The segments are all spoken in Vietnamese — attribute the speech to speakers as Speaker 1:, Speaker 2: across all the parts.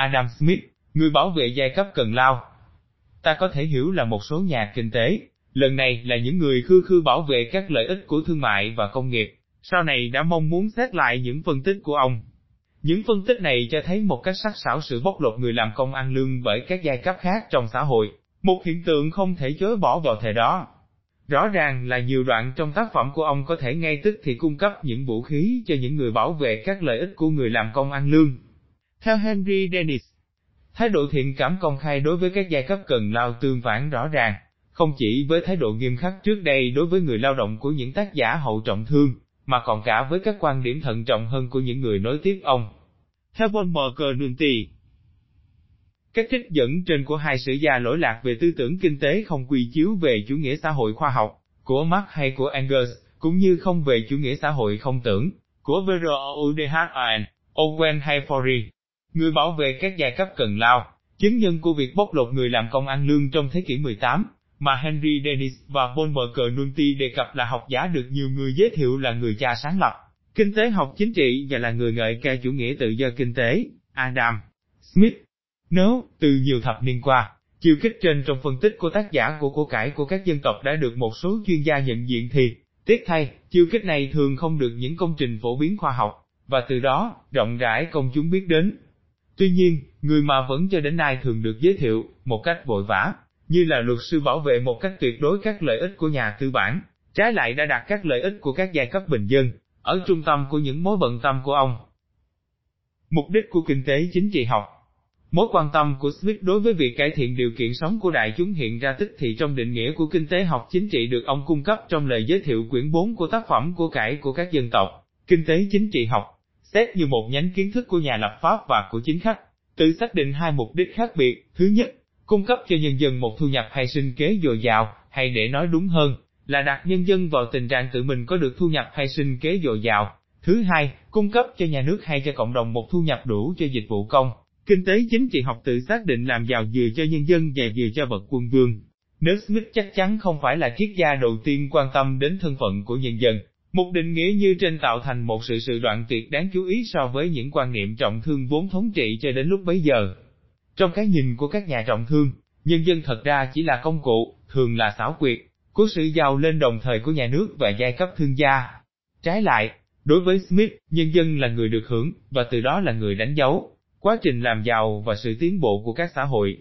Speaker 1: Adam Smith, người bảo vệ giai cấp cần lao. Ta có thể hiểu là một số nhà kinh tế, lần này là những người khư khư bảo vệ các lợi ích của thương mại và công nghiệp, sau này đã mong muốn xét lại những phân tích của ông. Những phân tích này cho thấy một cách sắc sảo sự bóc lột người làm công ăn lương bởi các giai cấp khác trong xã hội, một hiện tượng không thể chối bỏ vào thời đó. Rõ ràng là nhiều đoạn trong tác phẩm của ông có thể ngay tức thì cung cấp những vũ khí cho những người bảo vệ các lợi ích của người làm công ăn lương. Theo Henry Dennis, thái độ thiện cảm công khai đối với các giai cấp cần lao tương phản rõ ràng, không chỉ với thái độ nghiêm khắc trước đây đối với người lao động của những tác giả hậu trọng thương, mà còn cả với các quan điểm thận trọng hơn của những người nối tiếp ông. Theo Paul Mcnulty, các trích dẫn trên của hai sử gia lỗi lạc về tư tưởng kinh tế không quy chiếu về chủ nghĩa xã hội khoa học, của Marx hay của Engels, cũng như không về chủ nghĩa xã hội không tưởng, của Verhoeven, Owen hay Fourier. Người bảo vệ các giai cấp cần lao, chứng nhân của việc bóc lột người làm công ăn lương trong thế kỷ 18, mà Henry Dennis và Paul McCartney đề cập là học giả được nhiều người giới thiệu là người cha sáng lập, kinh tế học chính trị và là người ngợi ca chủ nghĩa tự do kinh tế, Adam Smith. Nếu, từ nhiều thập niên qua, chiều kích trên trong phân tích của tác giả của của cải của các dân tộc đã được một số chuyên gia nhận diện thì, tiếc thay, chiều kích này thường không được những công trình phổ biến khoa học, và từ đó, rộng rãi công chúng biết đến. Tuy nhiên, người mà vẫn cho đến nay thường được giới thiệu, một cách vội vã, như là luật sư bảo vệ một cách tuyệt đối các lợi ích của nhà tư bản, trái lại đã đặt các lợi ích của các giai cấp bình dân, ở trung tâm của những mối bận tâm của ông. Mục đích của kinh tế chính trị học. Mối quan tâm của Smith đối với việc cải thiện điều kiện sống của đại chúng hiện ra tức thì trong định nghĩa của kinh tế học chính trị được ông cung cấp trong lời giới thiệu quyển 4 của tác phẩm của cải của các dân tộc, kinh tế chính trị học, xét như một nhánh kiến thức của nhà lập pháp và của chính khách, tự xác định hai mục đích khác biệt, thứ nhất, cung cấp cho nhân dân một thu nhập hay sinh kế dồi dào, hay để nói đúng hơn, là đặt nhân dân vào tình trạng tự mình có được thu nhập hay sinh kế dồi dào. Thứ hai, cung cấp cho nhà nước hay cho cộng đồng một thu nhập đủ cho dịch vụ công. Kinh tế chính trị học tự xác định làm giàu vừa cho nhân dân và vừa cho bậc quân vương. Nếu Smith chắc chắn không phải là triết gia đầu tiên quan tâm đến thân phận của nhân dân, một định nghĩa như trên tạo thành một sự sự đoạn tuyệt đáng chú ý so với những quan niệm trọng thương vốn thống trị cho đến lúc bấy giờ. Trong cái nhìn của các nhà trọng thương, nhân dân thật ra chỉ là công cụ, thường là xảo quyệt, của sự giàu lên đồng thời của nhà nước và giai cấp thương gia. Trái lại, đối với Smith, nhân dân là người được hưởng, và từ đó là người đánh dấu, quá trình làm giàu và sự tiến bộ của các xã hội.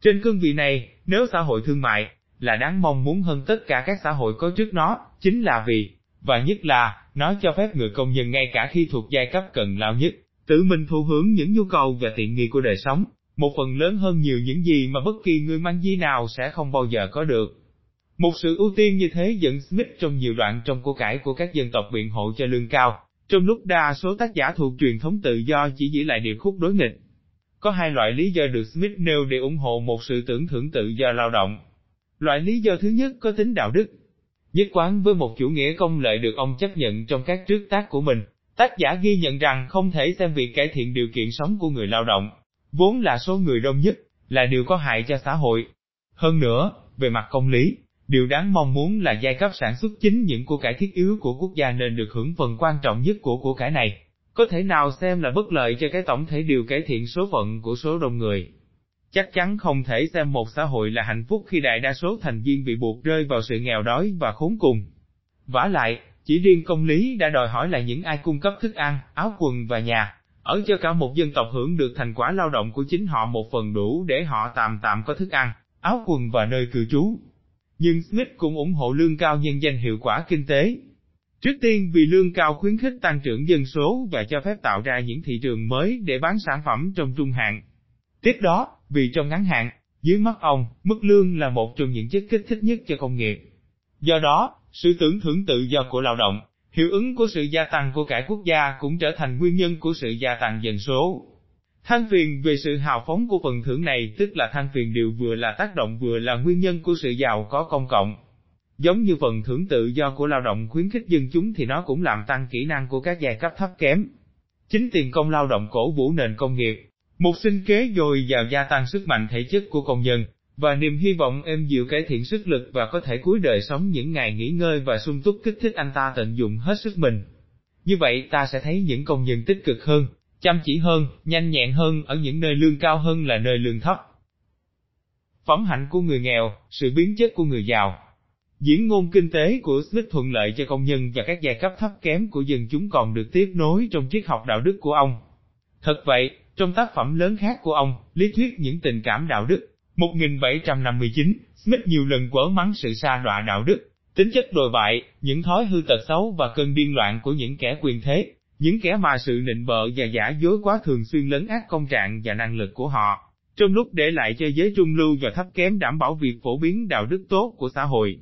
Speaker 1: Trên cương vị này, nếu xã hội thương mại, là đáng mong muốn hơn tất cả các xã hội có trước nó, chính là vì, và nhất là, nó cho phép người công nhân ngay cả khi thuộc giai cấp cần lao nhất, tự mình thu hướng những nhu cầu và tiện nghi của đời sống, một phần lớn hơn nhiều những gì mà bất kỳ người mang di nào sẽ không bao giờ có được. Một sự ưu tiên như thế dẫn Smith trong nhiều đoạn trong của cải của các dân tộc biện hộ cho lương cao, trong lúc đa số tác giả thuộc truyền thống tự do chỉ giữ lại điệp khúc đối nghịch. Có hai loại lý do được Smith nêu để ủng hộ một sự tưởng thưởng tự do lao động. Loại lý do thứ nhất có tính đạo đức. Nhất quán với một chủ nghĩa công lợi được ông chấp nhận trong các trước tác của mình, tác giả ghi nhận rằng không thể xem việc cải thiện điều kiện sống của người lao động, vốn là số người đông nhất, là điều có hại cho xã hội. Hơn nữa, về mặt công lý, điều đáng mong muốn là giai cấp sản xuất chính những của cải thiết yếu của quốc gia nên được hưởng phần quan trọng nhất của của cải này. Có thể nào xem là bất lợi cho cái tổng thể điều cải thiện số phận của số đông người. Chắc chắn không thể xem một xã hội là hạnh phúc khi đại đa số thành viên bị buộc rơi vào sự nghèo đói và khốn cùng. vả lại, chỉ riêng công lý đã đòi hỏi là những ai cung cấp thức ăn, áo quần và nhà, ở cho cả một dân tộc hưởng được thành quả lao động của chính họ một phần đủ để họ tạm tạm có thức ăn, áo quần và nơi cư trú. Nhưng Smith cũng ủng hộ lương cao nhân danh hiệu quả kinh tế. Trước tiên vì lương cao khuyến khích tăng trưởng dân số và cho phép tạo ra những thị trường mới để bán sản phẩm trong trung hạn. Tiếp đó, vì trong ngắn hạn, dưới mắt ông, mức lương là một trong những chất kích thích nhất cho công nghiệp. Do đó, sự tưởng thưởng tự do của lao động, Hiệu ứng của sự gia tăng của cả quốc gia cũng trở thành nguyên nhân của sự gia tăng dân số. Than phiền về sự hào phóng của phần thưởng này tức là than phiền đều vừa là tác động vừa là nguyên nhân của sự giàu có công cộng. Giống như phần thưởng tự do của lao động khuyến khích dân chúng thì nó cũng làm tăng kỹ năng của các giai cấp thấp kém. Chính tiền công lao động cổ vũ nền công nghiệp, một sinh kế dồi dào gia tăng sức mạnh thể chất của công nhân, và niềm hy vọng em dịu cải thiện sức lực và có thể cuối đời sống những ngày nghỉ ngơi và sung túc kích thích anh ta tận dụng hết sức mình. Như vậy ta sẽ thấy những công nhân tích cực hơn, chăm chỉ hơn, nhanh nhẹn hơn ở những nơi lương cao hơn là nơi lương thấp. Phẩm hạnh của người nghèo, sự biến chất của người giàu. Diễn ngôn kinh tế của Smith thuận lợi cho công nhân và các giai cấp thấp kém của dân chúng còn được tiếp nối trong triết học đạo đức của ông. Thật vậy, trong tác phẩm lớn khác của ông, Lý thuyết những tình cảm đạo đức, 1759, Smith nhiều lần quở mắng sự xa đọa đạo đức, tính chất đồi bại, những thói hư tật xấu và cơn điên loạn của những kẻ quyền thế, những kẻ mà sự nịnh bợ và giả dối quá thường xuyên lấn át công trạng và năng lực của họ, trong lúc để lại cho giới trung lưu và thấp kém đảm bảo việc phổ biến đạo đức tốt của xã hội.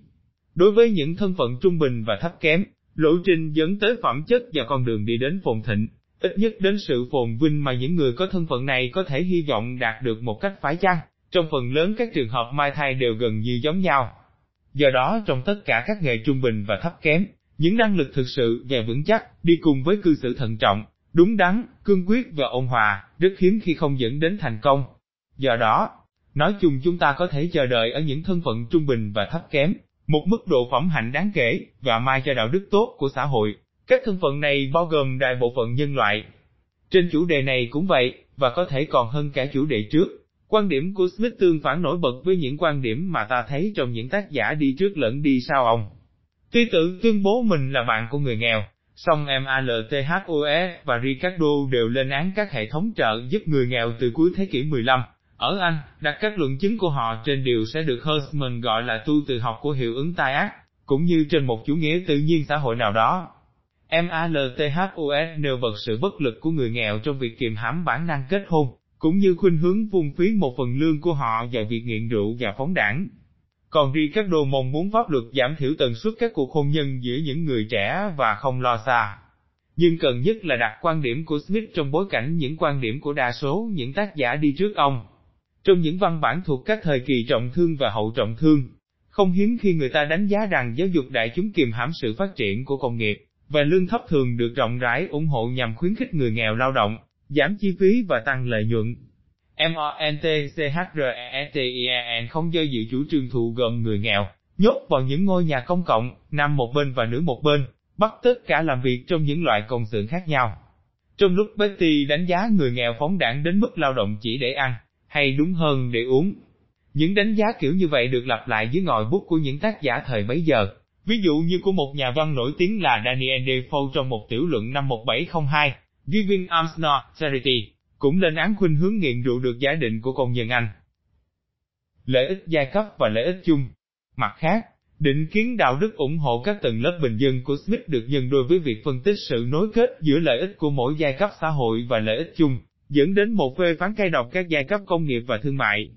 Speaker 1: Đối với những thân phận trung bình và thấp kém, lộ trình dẫn tới phẩm chất và con đường đi đến phồn thịnh, ít nhất đến sự phồn vinh mà những người có thân phận này có thể hy vọng đạt được một cách phải chăng, trong phần lớn các trường hợp mai thai đều gần như giống nhau. Do đó trong tất cả các nghề trung bình và thấp kém, những năng lực thực sự và vững chắc, đi cùng với cư xử thận trọng, đúng đắn, cương quyết và ôn hòa, rất hiếm khi không dẫn đến thành công. Do đó, nói chung chúng ta có thể chờ đợi ở những thân phận trung bình và thấp kém, một mức độ phẩm hạnh đáng kể, và mai cho đạo đức tốt của xã hội. Các thân phận này bao gồm đại bộ phận nhân loại. Trên chủ đề này cũng vậy, và có thể còn hơn cả chủ đề trước. Quan điểm của Smith tương phản nổi bật với những quan điểm mà ta thấy trong những tác giả đi trước lẫn đi sau ông. Tuy tự tuyên bố mình là bạn của người nghèo, song MALTHOE và Ricardo đều lên án các hệ thống trợ giúp người nghèo từ cuối thế kỷ 15. Ở Anh, đặt các luận chứng của họ trên điều sẽ được Hersman gọi là tu từ học của hiệu ứng tai ác, cũng như trên một chủ nghĩa tự nhiên xã hội nào đó. Malthus nêu bật sự bất lực của người nghèo trong việc kiềm hãm bản năng kết hôn, cũng như khuynh hướng vung phí một phần lương của họ vào việc nghiện rượu và phóng đảng. Còn Ricardo mong muốn pháp luật giảm thiểu tần suất các cuộc hôn nhân giữa những người trẻ và không lo xa. Nhưng cần nhất là đặt quan điểm của Smith trong bối cảnh những quan điểm của đa số những tác giả đi trước ông. Trong những văn bản thuộc các thời kỳ trọng thương và hậu trọng thương, không hiếm khi người ta đánh giá rằng giáo dục đại chúng kiềm hãm sự phát triển của công nghiệp, và lương thấp thường được rộng rãi ủng hộ nhằm khuyến khích người nghèo lao động, giảm chi phí và tăng lợi nhuận. MONTCHRETIEN không do dự chủ trương thụ gồm người nghèo, nhốt vào những ngôi nhà công cộng, nam một bên và nữ một bên, bắt tất cả làm việc trong những loại công xưởng khác nhau. Trong lúc Betty đánh giá người nghèo phóng đảng đến mức lao động chỉ để ăn, hay đúng hơn để uống. Những đánh giá kiểu như vậy được lặp lại dưới ngòi bút của những tác giả thời bấy giờ, ví dụ như của một nhà văn nổi tiếng là Daniel Defoe trong một tiểu luận năm 1702, Giving Arms Not Charity cũng lên án khuynh hướng nghiện rượu được giả định của công nhân Anh. Lợi ích giai cấp và lợi ích chung. Mặt khác, định kiến đạo đức ủng hộ các tầng lớp bình dân của Smith được nhân đôi với việc phân tích sự nối kết giữa lợi ích của mỗi giai cấp xã hội và lợi ích chung, dẫn đến một phê phán cay độc các giai cấp công nghiệp và thương mại.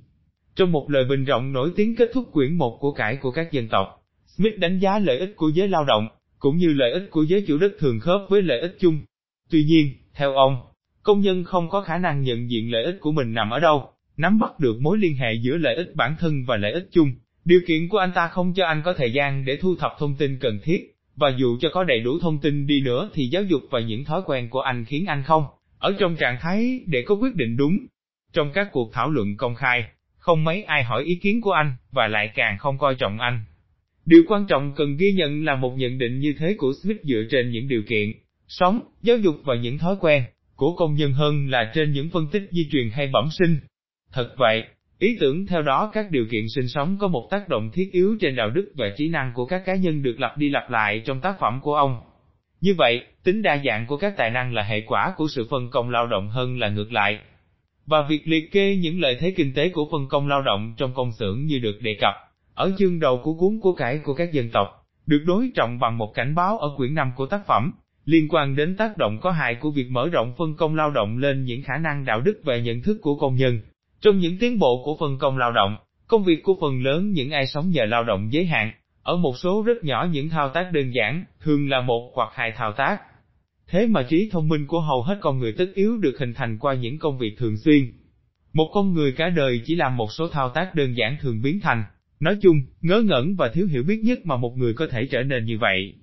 Speaker 1: Trong một lời bình rộng nổi tiếng kết thúc quyển một của cải của các dân tộc, Smith đánh giá lợi ích của giới lao động, cũng như lợi ích của giới chủ đất thường khớp với lợi ích chung. Tuy nhiên, theo ông, Công nhân không có khả năng nhận diện lợi ích của mình nằm ở đâu, nắm bắt được mối liên hệ giữa lợi ích bản thân và lợi ích chung. Điều kiện của anh ta không cho anh có thời gian để thu thập thông tin cần thiết, và dù cho có đầy đủ thông tin đi nữa thì giáo dục và những thói quen của anh khiến anh không, ở trong trạng thái để có quyết định đúng. Trong các cuộc thảo luận công khai, không mấy ai hỏi ý kiến của anh, và lại càng không coi trọng anh. Điều quan trọng cần ghi nhận là một nhận định như thế của Smith dựa trên những điều kiện, sống, giáo dục và những thói quen, của công nhân hơn là trên những phân tích di truyền hay bẩm sinh. Thật vậy, ý tưởng theo đó các điều kiện sinh sống có một tác động thiết yếu trên đạo đức và trí năng của các cá nhân được lặp đi lặp lại trong tác phẩm của ông. Như vậy, tính đa dạng của các tài năng là hệ quả của sự phân công lao động hơn là ngược lại. Và việc liệt kê những lợi thế kinh tế của phân công lao động trong công xưởng như được đề cập, ở chương đầu của cuốn của cải của các dân tộc, được đối trọng bằng một cảnh báo ở quyển 5 của tác phẩm liên quan đến tác động có hại của việc mở rộng phân công lao động lên những khả năng đạo đức và nhận thức của công nhân. Trong những tiến bộ của phân công lao động, công việc của phần lớn những ai sống nhờ lao động giới hạn, ở một số rất nhỏ những thao tác đơn giản, thường là một hoặc hai thao tác. Thế mà trí thông minh của hầu hết con người tất yếu được hình thành qua những công việc thường xuyên. Một con người cả đời chỉ làm một số thao tác đơn giản thường biến thành, nói chung, ngớ ngẩn và thiếu hiểu biết nhất mà một người có thể trở nên như vậy.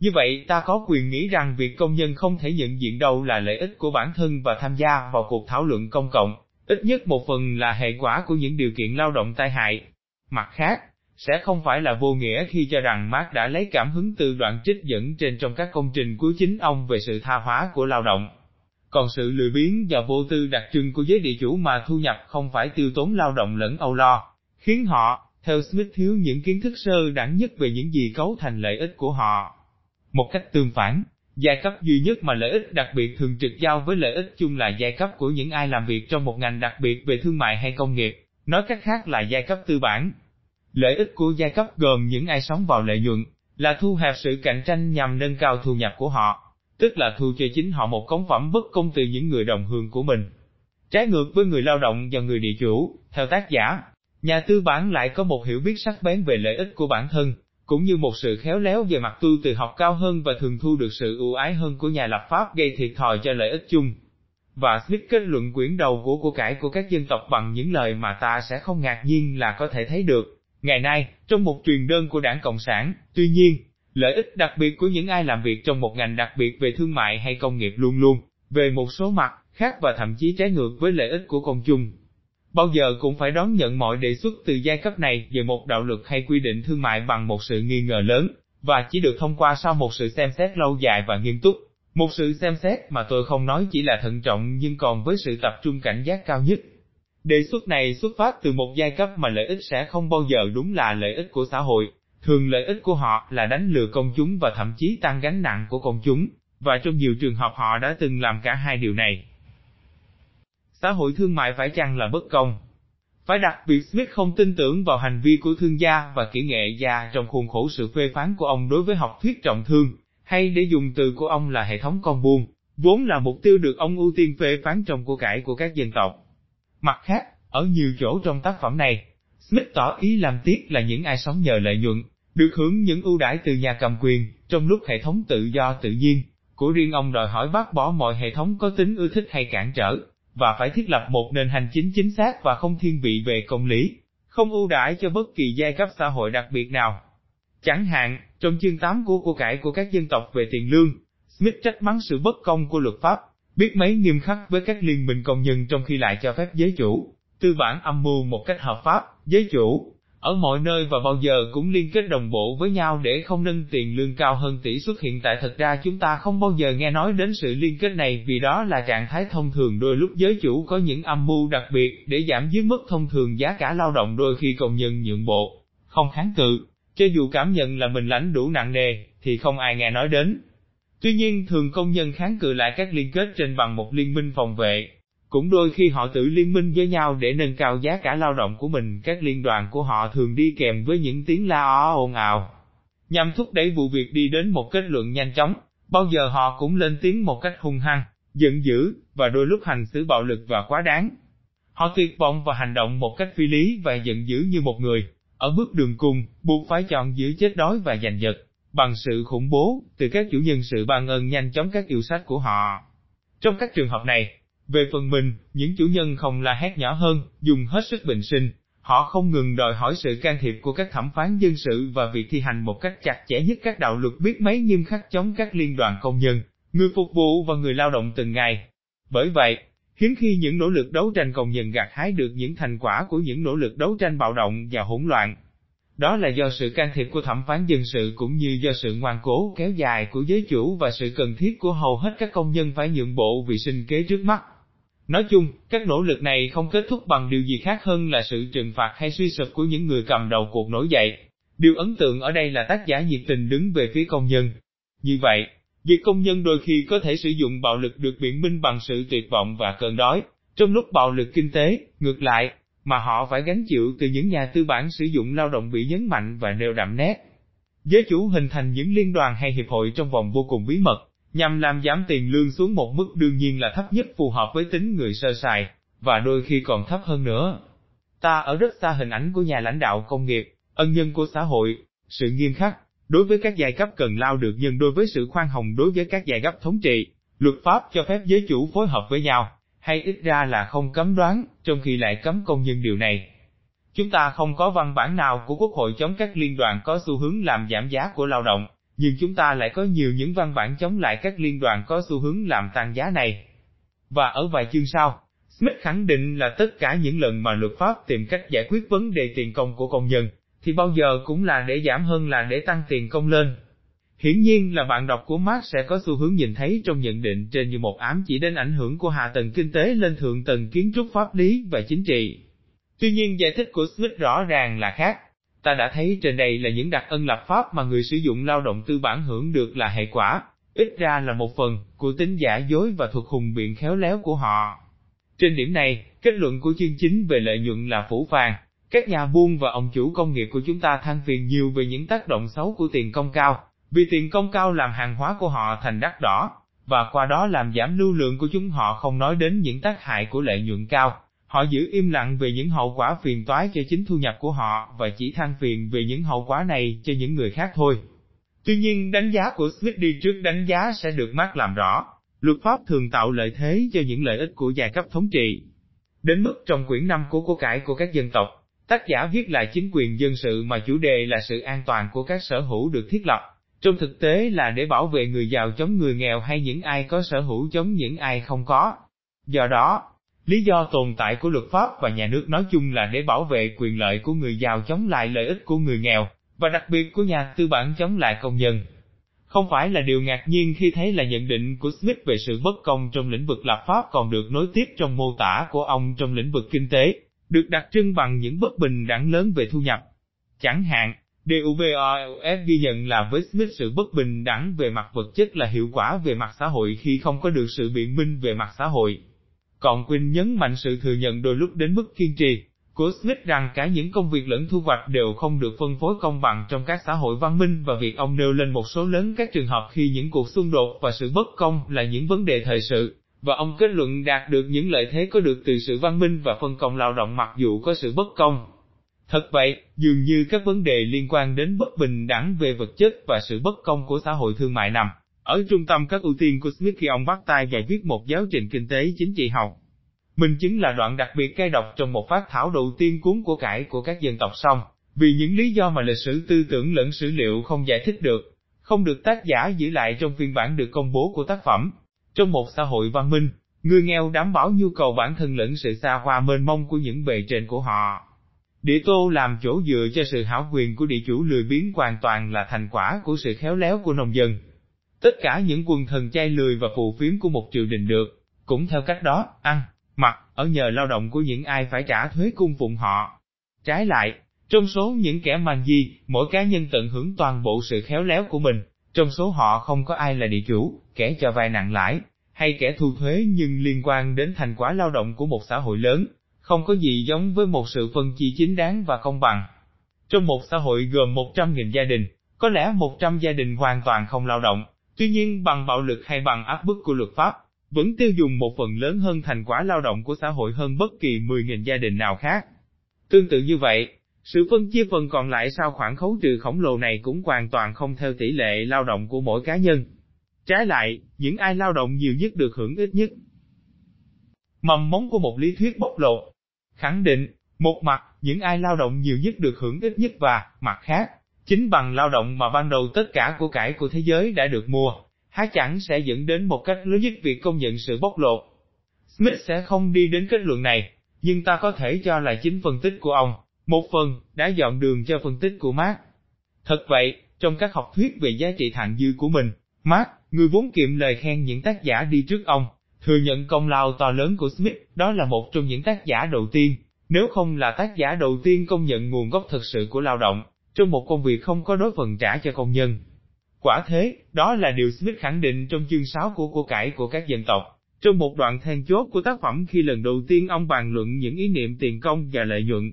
Speaker 1: Như vậy ta có quyền nghĩ rằng việc công nhân không thể nhận diện đâu là lợi ích của bản thân và tham gia vào cuộc thảo luận công cộng, ít nhất một phần là hệ quả của những điều kiện lao động tai hại. Mặt khác, sẽ không phải là vô nghĩa khi cho rằng Marx đã lấy cảm hứng từ đoạn trích dẫn trên trong các công trình cuối chính ông về sự tha hóa của lao động. Còn sự lười biếng và vô tư đặc trưng của giới địa chủ mà thu nhập không phải tiêu tốn lao động lẫn âu lo, khiến họ, theo Smith thiếu những kiến thức sơ đẳng nhất về những gì cấu thành lợi ích của họ. Một cách tương phản, giai cấp duy nhất mà lợi ích đặc biệt thường trực giao với lợi ích chung là giai cấp của những ai làm việc trong một ngành đặc biệt về thương mại hay công nghiệp, nói cách khác là giai cấp tư bản. Lợi ích của giai cấp gồm những ai sống vào lợi nhuận, là thu hẹp sự cạnh tranh nhằm nâng cao thu nhập của họ, tức là thu cho chính họ một cống phẩm bất công từ những người đồng hương của mình. Trái ngược với người lao động và người địa chủ, theo tác giả, nhà tư bản lại có một hiểu biết sắc bén về lợi ích của bản thân, cũng như một sự khéo léo về mặt tu từ học cao hơn và thường thu được sự ưu ái hơn của nhà lập pháp gây thiệt thòi cho lợi ích chung. Và Smith kết luận quyển đầu của của cải của các dân tộc bằng những lời mà ta sẽ không ngạc nhiên là có thể thấy được. Ngày nay, trong một truyền đơn của đảng Cộng sản, tuy nhiên, lợi ích đặc biệt của những ai làm việc trong một ngành đặc biệt về thương mại hay công nghiệp luôn luôn, về một số mặt, khác và thậm chí trái ngược với lợi ích của công chung. Bao giờ cũng phải đón nhận mọi đề xuất từ giai cấp này về một đạo luật hay quy định thương mại bằng một sự nghi ngờ lớn, và chỉ được thông qua sau một sự xem xét lâu dài và nghiêm túc. Một sự xem xét mà tôi không nói chỉ là thận trọng nhưng còn với sự tập trung cảnh giác cao nhất. Đề xuất này xuất phát từ một giai cấp mà lợi ích sẽ không bao giờ đúng là lợi ích của xã hội, thường lợi ích của họ là đánh lừa công chúng và thậm chí tăng gánh nặng của công chúng, và trong nhiều trường hợp họ đã từng làm cả hai điều này. Xã hội thương mại phải chăng là bất công? Phải đặc biệt Smith không tin tưởng vào hành vi của thương gia và kỹ nghệ gia trong khuôn khổ sự phê phán của ông đối với học thuyết trọng thương, hay để dùng từ của ông là hệ thống con buôn, vốn là mục tiêu được ông ưu tiên phê phán trong của cải của các dân tộc. Mặt khác, ở nhiều chỗ trong tác phẩm này, Smith tỏ ý làm tiếc là những ai sống nhờ lợi nhuận, được hưởng những ưu đãi từ nhà cầm quyền, trong lúc hệ thống tự do tự nhiên, của riêng ông đòi hỏi bác bỏ mọi hệ thống có tính ưa thích hay cản trở, và phải thiết lập một nền hành chính chính xác và không thiên vị về công lý, không ưu đãi cho bất kỳ giai cấp xã hội đặc biệt nào. Chẳng hạn, trong chương 8 của của cải của các dân tộc về tiền lương, Smith trách mắng sự bất công của luật pháp, biết mấy nghiêm khắc với các liên minh công nhân trong khi lại cho phép giới chủ, tư bản âm mưu một cách hợp pháp, giới chủ, ở mọi nơi và bao giờ cũng liên kết đồng bộ với nhau để không nâng tiền lương cao hơn tỷ suất hiện tại. Thật ra chúng ta không bao giờ nghe nói đến sự liên kết này vì đó là trạng thái thông thường. Đôi lúc giới chủ có những âm mưu đặc biệt để giảm dưới mức thông thường giá cả lao động đôi khi công nhân nhượng bộ, không kháng cự, cho dù cảm nhận là mình lãnh đủ nặng nề, thì không ai nghe nói đến. Tuy nhiên thường công nhân kháng cự lại các liên kết trên bằng một liên minh phòng vệ, cũng đôi khi họ tự liên minh với nhau để nâng cao giá cả lao động của mình, các liên đoàn của họ thường đi kèm với những tiếng la ó ồn ào, nhằm thúc đẩy vụ việc đi đến một kết luận nhanh chóng, bao giờ họ cũng lên tiếng một cách hung hăng, giận dữ, và đôi lúc hành xử bạo lực và quá đáng. Họ tuyệt vọng và hành động một cách phi lý và giận dữ như một người, ở bước đường cùng, buộc phải chọn giữa chết đói và giành giật, bằng sự khủng bố, từ các chủ nhân sự ban ơn nhanh chóng các yêu sách của họ. Trong các trường hợp này, về phần mình, những chủ nhân không la hét nhỏ hơn, dùng hết sức bình sinh, họ không ngừng đòi hỏi sự can thiệp của các thẩm phán dân sự và việc thi hành một cách chặt chẽ nhất các đạo luật biết mấy nghiêm khắc chống các liên đoàn công nhân, người phục vụ và người lao động từng ngày. Bởi vậy, hiếm khi những nỗ lực đấu tranh công nhân gặt hái được những thành quả của những nỗ lực đấu tranh bạo động và hỗn loạn. Đó là do sự can thiệp của thẩm phán dân sự cũng như do sự ngoan cố kéo dài của giới chủ và sự cần thiết của hầu hết các công nhân phải nhượng bộ vì sinh kế trước mắt. Nói chung, các nỗ lực này không kết thúc bằng điều gì khác hơn là sự trừng phạt hay suy sụp của những người cầm đầu cuộc nổi dậy. Điều ấn tượng ở đây là tác giả nhiệt tình đứng về phía công nhân. Như vậy, việc công nhân đôi khi có thể sử dụng bạo lực được biện minh bằng sự tuyệt vọng và cơn đói, trong lúc bạo lực kinh tế, ngược lại, mà họ phải gánh chịu từ những nhà tư bản sử dụng lao động bị nhấn mạnh và nêu đậm nét. Giới chủ hình thành những liên đoàn hay hiệp hội trong vòng vô cùng bí mật, nhằm làm giảm tiền lương xuống một mức đương nhiên là thấp nhất phù hợp với tính người sơ sài, và đôi khi còn thấp hơn nữa. Ta ở rất xa hình ảnh của nhà lãnh đạo công nghiệp, ân nhân của xã hội, sự nghiêm khắc, đối với các giai cấp cần lao được nhân đôi với sự khoan hồng đối với các giai cấp thống trị, luật pháp cho phép giới chủ phối hợp với nhau, hay ít ra là không cấm đoán, trong khi lại cấm công nhân điều này. Chúng ta không có văn bản nào của Quốc hội chống các liên đoàn có xu hướng làm giảm giá của lao động, nhưng chúng ta lại có nhiều những văn bản chống lại các liên đoàn có xu hướng làm tăng giá này. Và ở vài chương sau, Smith khẳng định là tất cả những lần mà luật pháp tìm cách giải quyết vấn đề tiền công của công nhân, thì bao giờ cũng là để giảm hơn là để tăng tiền công lên. Hiển nhiên là bạn đọc của Marx sẽ có xu hướng nhìn thấy trong nhận định trên như một ám chỉ đến ảnh hưởng của hạ tầng kinh tế lên thượng tầng kiến trúc pháp lý và chính trị. Tuy nhiên giải thích của Smith rõ ràng là khác. Ta đã thấy trên đây là những đặc ân lập pháp mà người sử dụng lao động tư bản hưởng được là hệ quả, ít ra là một phần, của tính giả dối và thuật hùng biện khéo léo của họ. Trên điểm này, kết luận của chương chính về lợi nhuận là phủ vàng. Các nhà buôn và ông chủ công nghiệp của chúng ta than phiền nhiều về những tác động xấu của tiền công cao, vì tiền công cao làm hàng hóa của họ thành đắt đỏ, và qua đó làm giảm lưu lượng của chúng họ không nói đến những tác hại của lợi nhuận cao. Họ giữ im lặng về những hậu quả phiền toái cho chính thu nhập của họ và chỉ than phiền về những hậu quả này cho những người khác thôi. Tuy nhiên đánh giá của Smith đi trước đánh giá sẽ được Mark làm rõ. Luật pháp thường tạo lợi thế cho những lợi ích của giai cấp thống trị. Đến mức trong quyển năm của của cải của các dân tộc, tác giả viết lại chính quyền dân sự mà chủ đề là sự an toàn của các sở hữu được thiết lập. Trong thực tế là để bảo vệ người giàu chống người nghèo hay những ai có sở hữu chống những ai không có. Do đó, lý do tồn tại của luật pháp và nhà nước nói chung là để bảo vệ quyền lợi của người giàu chống lại lợi ích của người nghèo, và đặc biệt của nhà tư bản chống lại công nhân. Không phải là điều ngạc nhiên khi thấy là nhận định của Smith về sự bất công trong lĩnh vực lập pháp còn được nối tiếp trong mô tả của ông trong lĩnh vực kinh tế, được đặc trưng bằng những bất bình đẳng lớn về thu nhập. Chẳng hạn, DUVOS ghi nhận là với Smith sự bất bình đẳng về mặt vật chất là hiệu quả về mặt xã hội khi không có được sự biện minh về mặt xã hội. Còn Quinn nhấn mạnh sự thừa nhận đôi lúc đến mức kiên trì, của Smith rằng cả những công việc lẫn thu hoạch đều không được phân phối công bằng trong các xã hội văn minh và việc ông nêu lên một số lớn các trường hợp khi những cuộc xung đột và sự bất công là những vấn đề thời sự, và ông kết luận đạt được những lợi thế có được từ sự văn minh và phân công lao động mặc dù có sự bất công. Thật vậy, dường như các vấn đề liên quan đến bất bình đẳng về vật chất và sự bất công của xã hội thương mại nằm ở trung tâm các ưu tiên của Smith khi ông bắt tay giải viết một giáo trình kinh tế chính trị học. Minh chứng là đoạn đặc biệt cay độc trong một phát thảo đầu tiên cuốn của cải của các dân tộc xong, vì những lý do mà lịch sử tư tưởng lẫn sử liệu không giải thích được, không được tác giả giữ lại trong phiên bản được công bố của tác phẩm. Trong một xã hội văn minh, người nghèo đảm bảo nhu cầu bản thân lẫn sự xa hoa mênh mông của những bề trên của họ. Địa tô làm chỗ dựa cho sự hảo quyền của địa chủ lười biếng hoàn toàn là thành quả của sự khéo léo của nông dân. Tất cả những quần thần chay lười và phù phiếm của một triều đình được, cũng theo cách đó, ăn, mặc, ở nhờ lao động của những ai phải trả thuế cung phụng họ. Trái lại, trong số những kẻ mang di, mỗi cá nhân tận hưởng toàn bộ sự khéo léo của mình, trong số họ không có ai là địa chủ, kẻ cho vay nặng lãi, hay kẻ thu thuế nhưng liên quan đến thành quả lao động của một xã hội lớn, không có gì giống với một sự phân chia chính đáng và công bằng. Trong một xã hội gồm 100.000 gia đình, có lẽ 100 gia đình hoàn toàn không lao động, tuy nhiên bằng bạo lực hay bằng áp bức của luật pháp, vẫn tiêu dùng một phần lớn hơn thành quả lao động của xã hội hơn bất kỳ 10.000 gia đình nào khác. Tương tự như vậy, sự phân chia phần còn lại sau khoản khấu trừ khổng lồ này cũng hoàn toàn không theo tỷ lệ lao động của mỗi cá nhân. Trái lại, những ai lao động nhiều nhất được hưởng ít nhất. Mầm móng của một lý thuyết bộc lộ. Khẳng định, một mặt, những ai lao động nhiều nhất được hưởng ít nhất và, mặt khác, chính bằng lao động mà ban đầu tất cả của cải của thế giới đã được mua, há chẳng sẽ dẫn đến một cách lớn nhất việc công nhận sự bóc lột. Smith sẽ không đi đến kết luận này, nhưng ta có thể cho là chính phân tích của ông, một phần, đã dọn đường cho phân tích của Marx. Thật vậy, trong các học thuyết về giá trị thặng dư của mình, Marx, người vốn kiệm lời khen những tác giả đi trước ông, thừa nhận công lao to lớn của Smith, đó là một trong những tác giả đầu tiên, nếu không là tác giả đầu tiên công nhận nguồn gốc thực sự của lao động, trong một công việc không có đối phần trả cho công nhân. Quả thế, đó là điều Smith khẳng định trong chương 6 của của cải của các dân tộc. Trong một đoạn then chốt của tác phẩm khi lần đầu tiên ông bàn luận những ý niệm tiền công và lợi nhuận.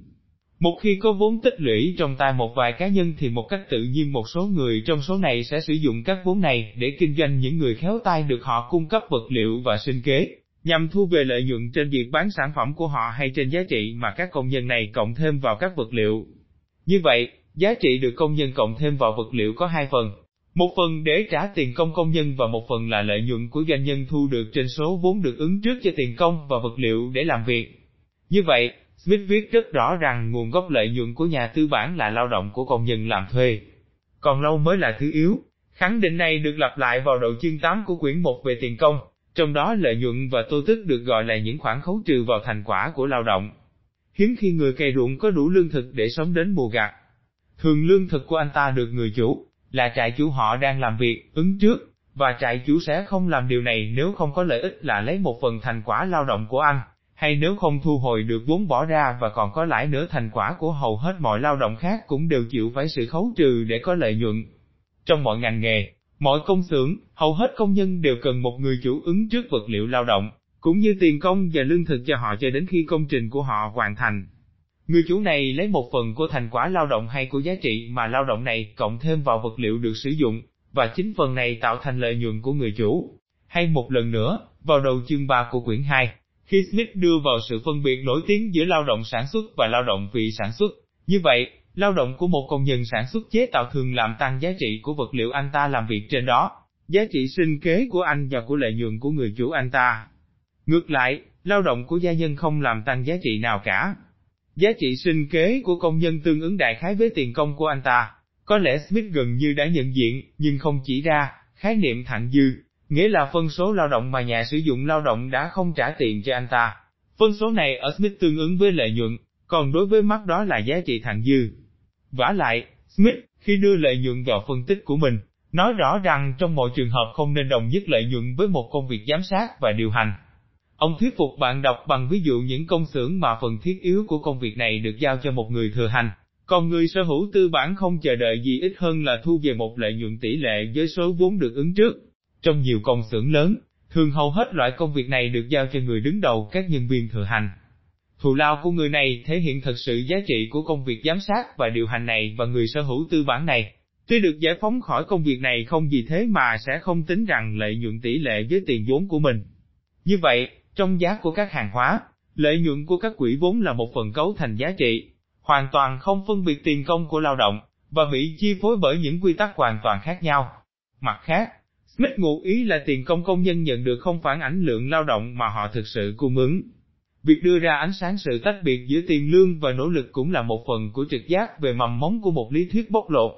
Speaker 1: Một khi có vốn tích lũy trong tay một vài cá nhân thì một cách tự nhiên một số người trong số này sẽ sử dụng các vốn này để kinh doanh những người khéo tay được họ cung cấp vật liệu và sinh kế, nhằm thu về lợi nhuận trên việc bán sản phẩm của họ hay trên giá trị mà các công nhân này cộng thêm vào các vật liệu. Như vậy, giá trị được công nhân cộng thêm vào vật liệu có hai phần, một phần để trả tiền công công nhân và một phần là lợi nhuận của doanh nhân thu được trên số vốn được ứng trước cho tiền công và vật liệu để làm việc. Như vậy, Smith viết rất rõ rằng nguồn gốc lợi nhuận của nhà tư bản là lao động của công nhân làm thuê. Còn lâu mới là thứ yếu. Khẳng định này được lặp lại vào đầu chương 8 của quyển 1 về tiền công, trong đó lợi nhuận và tô tức được gọi là những khoản khấu trừ vào thành quả của lao động. Hiếm khi người cày ruộng có đủ lương thực để sống đến mùa gặt. Thường lương thực của anh ta được người chủ, là trại chủ họ đang làm việc, ứng trước, và trại chủ sẽ không làm điều này nếu không có lợi ích là lấy một phần thành quả lao động của anh, hay nếu không thu hồi được vốn bỏ ra và còn có lãi nữa thành quả của hầu hết mọi lao động khác cũng đều chịu phải sự khấu trừ để có lợi nhuận. Trong mọi ngành nghề, mọi công xưởng, hầu hết công nhân đều cần một người chủ ứng trước vật liệu lao động, cũng như tiền công và lương thực cho họ cho đến khi công trình của họ hoàn thành. Người chủ này lấy một phần của thành quả lao động hay của giá trị mà lao động này cộng thêm vào vật liệu được sử dụng, và chính phần này tạo thành lợi nhuận của người chủ. Hay một lần nữa, vào đầu chương 3 của quyển 2, khi Smith đưa vào sự phân biệt nổi tiếng giữa lao động sản xuất và lao động vì sản xuất, như vậy, lao động của một công nhân sản xuất chế tạo thường làm tăng giá trị của vật liệu anh ta làm việc trên đó, giá trị sinh kế của anh và của lợi nhuận của người chủ anh ta. Ngược lại, lao động của gia nhân không làm tăng giá trị nào cả. Giá trị sinh kế của công nhân tương ứng đại khái với tiền công của anh ta. Có lẽ Smith gần như đã nhận diện, nhưng không chỉ ra, khái niệm thặng dư, nghĩa là phân số lao động mà nhà sử dụng lao động đã không trả tiền cho anh ta. Phân số này ở Smith tương ứng với lợi nhuận, còn đối với mắt đó là giá trị thặng dư. vả lại, Smith, khi đưa lợi nhuận vào phân tích của mình, nói rõ rằng trong mọi trường hợp không nên đồng nhất lợi nhuận với một công việc giám sát và điều hành. Ông thuyết phục bạn đọc bằng ví dụ những công xưởng mà phần thiết yếu của công việc này được giao cho một người thừa hành, còn người sở hữu tư bản không chờ đợi gì ít hơn là thu về một lợi nhuận tỷ lệ với số vốn được ứng trước. Trong nhiều công xưởng lớn, thường hầu hết loại công việc này được giao cho người đứng đầu các nhân viên thừa hành. Thù lao của người này thể hiện thật sự giá trị của công việc giám sát và điều hành này và người sở hữu tư bản này. Tuy được giải phóng khỏi công việc này không gì thế mà sẽ không tính rằng lợi nhuận tỷ lệ với tiền vốn của mình. Như vậy, trong giá của các hàng hóa, lợi nhuận của các quỹ vốn là một phần cấu thành giá trị, hoàn toàn không phân biệt tiền công của lao động, và bị chi phối bởi những quy tắc hoàn toàn khác nhau. Mặt khác, Smith ngụ ý là tiền công công nhân nhận được không phản ảnh lượng lao động mà họ thực sự cung ứng. Việc đưa ra ánh sáng sự tách biệt giữa tiền lương và nỗ lực cũng là một phần của trực giác về mầm móng của một lý thuyết bóc lột.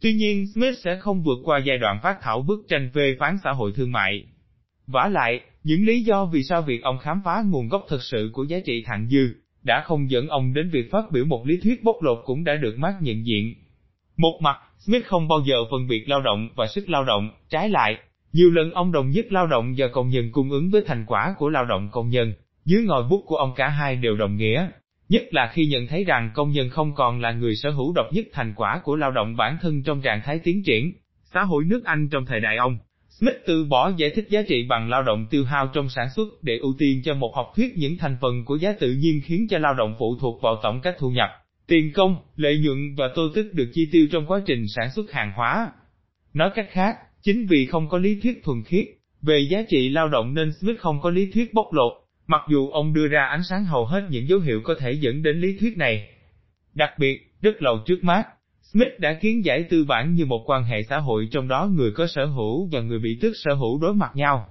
Speaker 1: Tuy nhiên, Smith sẽ không vượt qua giai đoạn phát thảo bức tranh phê phán xã hội thương mại. Vả lại, những lý do vì sao việc ông khám phá nguồn gốc thực sự của giá trị thặng dư, đã không dẫn ông đến việc phát biểu một lý thuyết bóc lột cũng đã được Marx nhận diện. Một mặt, Smith không bao giờ phân biệt lao động và sức lao động, trái lại, nhiều lần ông đồng nhất lao động và công nhân cung ứng với thành quả của lao động công nhân, dưới ngòi bút của ông cả hai đều đồng nghĩa. Nhất là khi nhận thấy rằng công nhân không còn là người sở hữu độc nhất thành quả của lao động bản thân trong trạng thái tiến triển, xã hội nước Anh trong thời đại ông, Smith từ bỏ giải thích giá trị bằng lao động tiêu hao trong sản xuất để ưu tiên cho một học thuyết những thành phần của giá tự nhiên khiến cho lao động phụ thuộc vào tổng các thu nhập, tiền công, lợi nhuận và tô tức được chi tiêu trong quá trình sản xuất hàng hóa. Nói cách khác, chính vì không có lý thuyết thuần khiết về giá trị lao động nên Smith không có lý thuyết bóc lột, mặc dù ông đưa ra ánh sáng hầu hết những dấu hiệu có thể dẫn đến lý thuyết này. Đặc biệt, rất lâu trước mắt, Smith đã kiến giải tư bản như một quan hệ xã hội trong đó người có sở hữu và người bị tước sở hữu đối mặt nhau.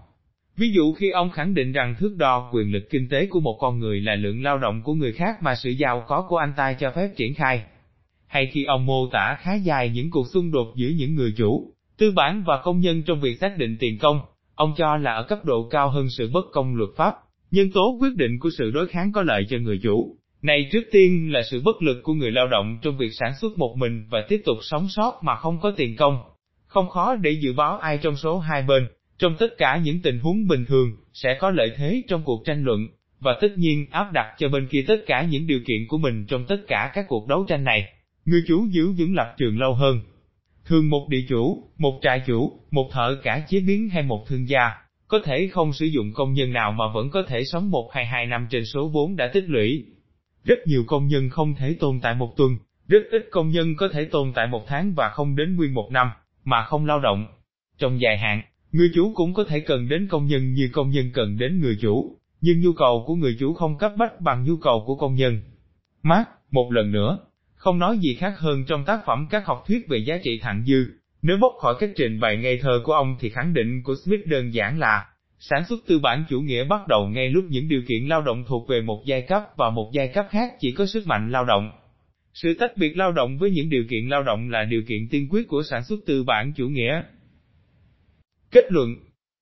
Speaker 1: Ví dụ khi ông khẳng định rằng thước đo quyền lực kinh tế của một con người là lượng lao động của người khác mà sự giàu có của anh ta cho phép triển khai. Hay khi ông mô tả khá dài những cuộc xung đột giữa những người chủ, tư bản và công nhân trong việc xác định tiền công, ông cho là ở cấp độ cao hơn sự bất công luật pháp, nhân tố quyết định của sự đối kháng có lợi cho người chủ. Này trước tiên là sự bất lực của người lao động trong việc sản xuất một mình và tiếp tục sống sót mà không có tiền công. Không khó để dự báo ai trong số hai bên, trong tất cả những tình huống bình thường, sẽ có lợi thế trong cuộc tranh luận, và tất nhiên áp đặt cho bên kia tất cả những điều kiện của mình trong tất cả các cuộc đấu tranh này. Người chủ giữ vững lập trường lâu hơn. Thường một địa chủ, một trại chủ, một thợ cả chế biến hay một thương gia, có thể không sử dụng công nhân nào mà vẫn có thể sống một hay hai năm trên số vốn đã tích lũy, rất nhiều công nhân không thể tồn tại một tuần, rất ít công nhân có thể tồn tại một tháng và không đến nguyên một năm, mà không lao động. Trong dài hạn, người chủ cũng có thể cần đến công nhân như công nhân cần đến người chủ, nhưng nhu cầu của người chủ không cấp bách bằng nhu cầu của công nhân. Mark, một lần nữa, không nói gì khác hơn trong tác phẩm các học thuyết về giá trị thặng dư, nếu bóc khỏi các trình bày ngây thơ của ông thì khẳng định của Smith đơn giản là, Sản xuất tư bản chủ nghĩa bắt đầu ngay lúc những điều kiện lao động thuộc về một giai cấp và một giai cấp khác chỉ có sức mạnh lao động. Sự tách biệt lao động với những điều kiện lao động là điều kiện tiên quyết của sản xuất tư bản chủ nghĩa. Kết luận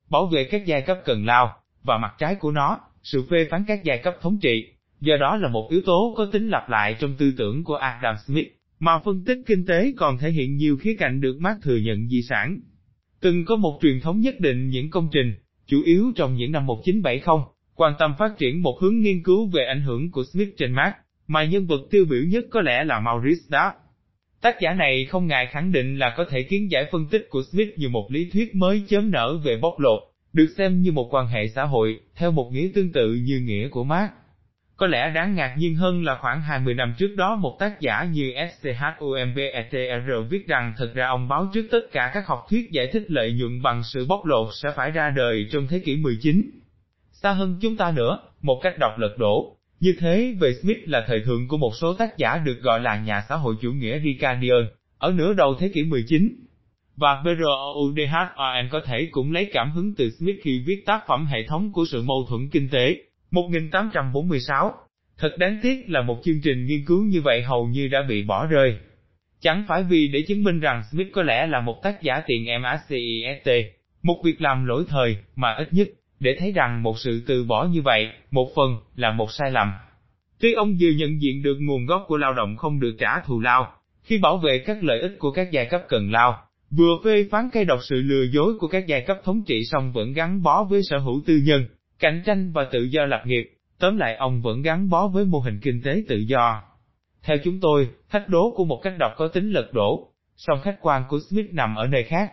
Speaker 1: Bảo vệ các giai cấp cần lao, và mặt trái của nó, sự phê phán các giai cấp thống trị, do đó là một yếu tố có tính lặp lại trong tư tưởng của Adam Smith, mà phân tích kinh tế còn thể hiện nhiều khía cạnh được Marx thừa nhận di sản. Từng có một truyền thống nhất định những công trình, chủ yếu trong những năm 1970, quan tâm phát triển một hướng nghiên cứu về ảnh hưởng của Smith trên Marx, mà nhân vật tiêu biểu nhất có lẽ là Maurice Dark. Tác giả này không ngại khẳng định là có thể kiến giải phân tích của Smith như một lý thuyết mới chớm nở về bóc lột, được xem như một quan hệ xã hội, theo một nghĩa tương tự như nghĩa của Marx. Có lẽ đáng ngạc nhiên hơn là khoảng 20 năm trước đó một tác giả như SCHUMBETR viết rằng thật ra ông báo trước tất cả các học thuyết giải thích lợi nhuận bằng sự bóc lột sẽ phải ra đời trong thế kỷ 19. Xa hơn chúng ta nữa, một cách đọc lật đổ. Như thế về Smith là thời thượng của một số tác giả được gọi là nhà xã hội chủ nghĩa Ricardian, ở nửa đầu thế kỷ 19. Và BROUDHAN có thể cũng lấy cảm hứng từ Smith khi viết tác phẩm hệ thống của sự mâu thuẫn kinh tế, 1846. Thật đáng tiếc là một chương trình nghiên cứu như vậy hầu như đã bị bỏ rơi. Chẳng phải vì để chứng minh rằng Smith có lẽ là một tác giả tiền MACIST, một việc làm lỗi thời, mà ít nhất, để thấy rằng một sự từ bỏ như vậy, một phần, là một sai lầm. Tuy ông vừa nhận diện được nguồn gốc của lao động không được trả thù lao, khi bảo vệ các lợi ích của các giai cấp cần lao, vừa phê phán cây độc sự lừa dối của các giai cấp thống trị song vẫn gắn bó với sở hữu tư nhân, cạnh tranh và tự do lập nghiệp, tóm lại ông vẫn gắn bó với mô hình kinh tế tự do. Theo chúng tôi, thách đố của một cách đọc có tính lật đổ, song khách quan của Smith nằm ở nơi khác.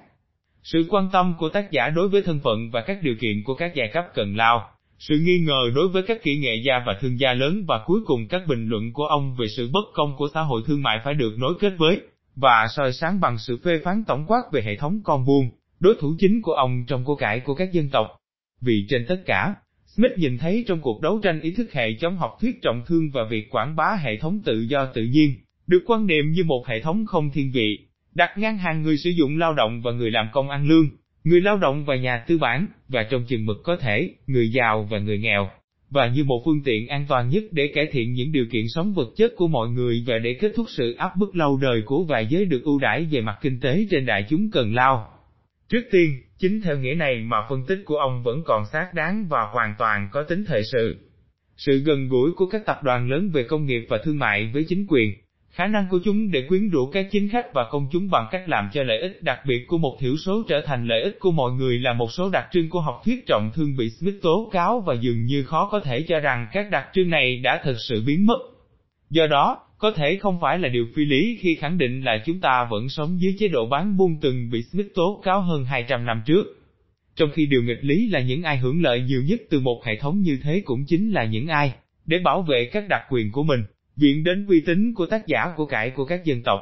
Speaker 1: Sự quan tâm của tác giả đối với thân phận và các điều kiện của các giai cấp cần lao, sự nghi ngờ đối với các kỹ nghệ gia và thương gia lớn và cuối cùng các bình luận của ông về sự bất công của xã hội thương mại phải được nối kết với, và soi sáng bằng sự phê phán tổng quát về hệ thống con buôn, đối thủ chính của ông trong của cải của các dân tộc. Vì trên tất cả, Smith nhìn thấy trong cuộc đấu tranh ý thức hệ chống học thuyết trọng thương và việc quảng bá hệ thống tự do tự nhiên, được quan niệm như một hệ thống không thiên vị, đặt ngang hàng người sử dụng lao động và người làm công ăn lương, người lao động và nhà tư bản, và trong chừng mực có thể, người giàu và người nghèo, và như một phương tiện an toàn nhất để cải thiện những điều kiện sống vật chất của mọi người và để kết thúc sự áp bức lâu đời của vài giới được ưu đãi về mặt kinh tế trên đại chúng cần lao. Trước tiên, chính theo nghĩa này mà phân tích của ông vẫn còn xác đáng và hoàn toàn có tính thời sự. Sự gần gũi của các tập đoàn lớn về công nghiệp và thương mại với chính quyền, khả năng của chúng để quyến rũ các chính khách và công chúng bằng cách làm cho lợi ích đặc biệt của một thiểu số trở thành lợi ích của mọi người là một số đặc trưng của học thuyết trọng thương bị Smith tố cáo và dường như khó có thể cho rằng các đặc trưng này đã thực sự biến mất. Do đó, có thể không phải là điều phi lý khi khẳng định là chúng ta vẫn sống dưới chế độ bán buôn từng bị Smith tố cáo hơn 200 năm trước. Trong khi điều nghịch lý là những ai hưởng lợi nhiều nhất từ một hệ thống như thế cũng chính là những ai, để bảo vệ các đặc quyền của mình, viện đến uy tín của tác giả của cải của các dân tộc,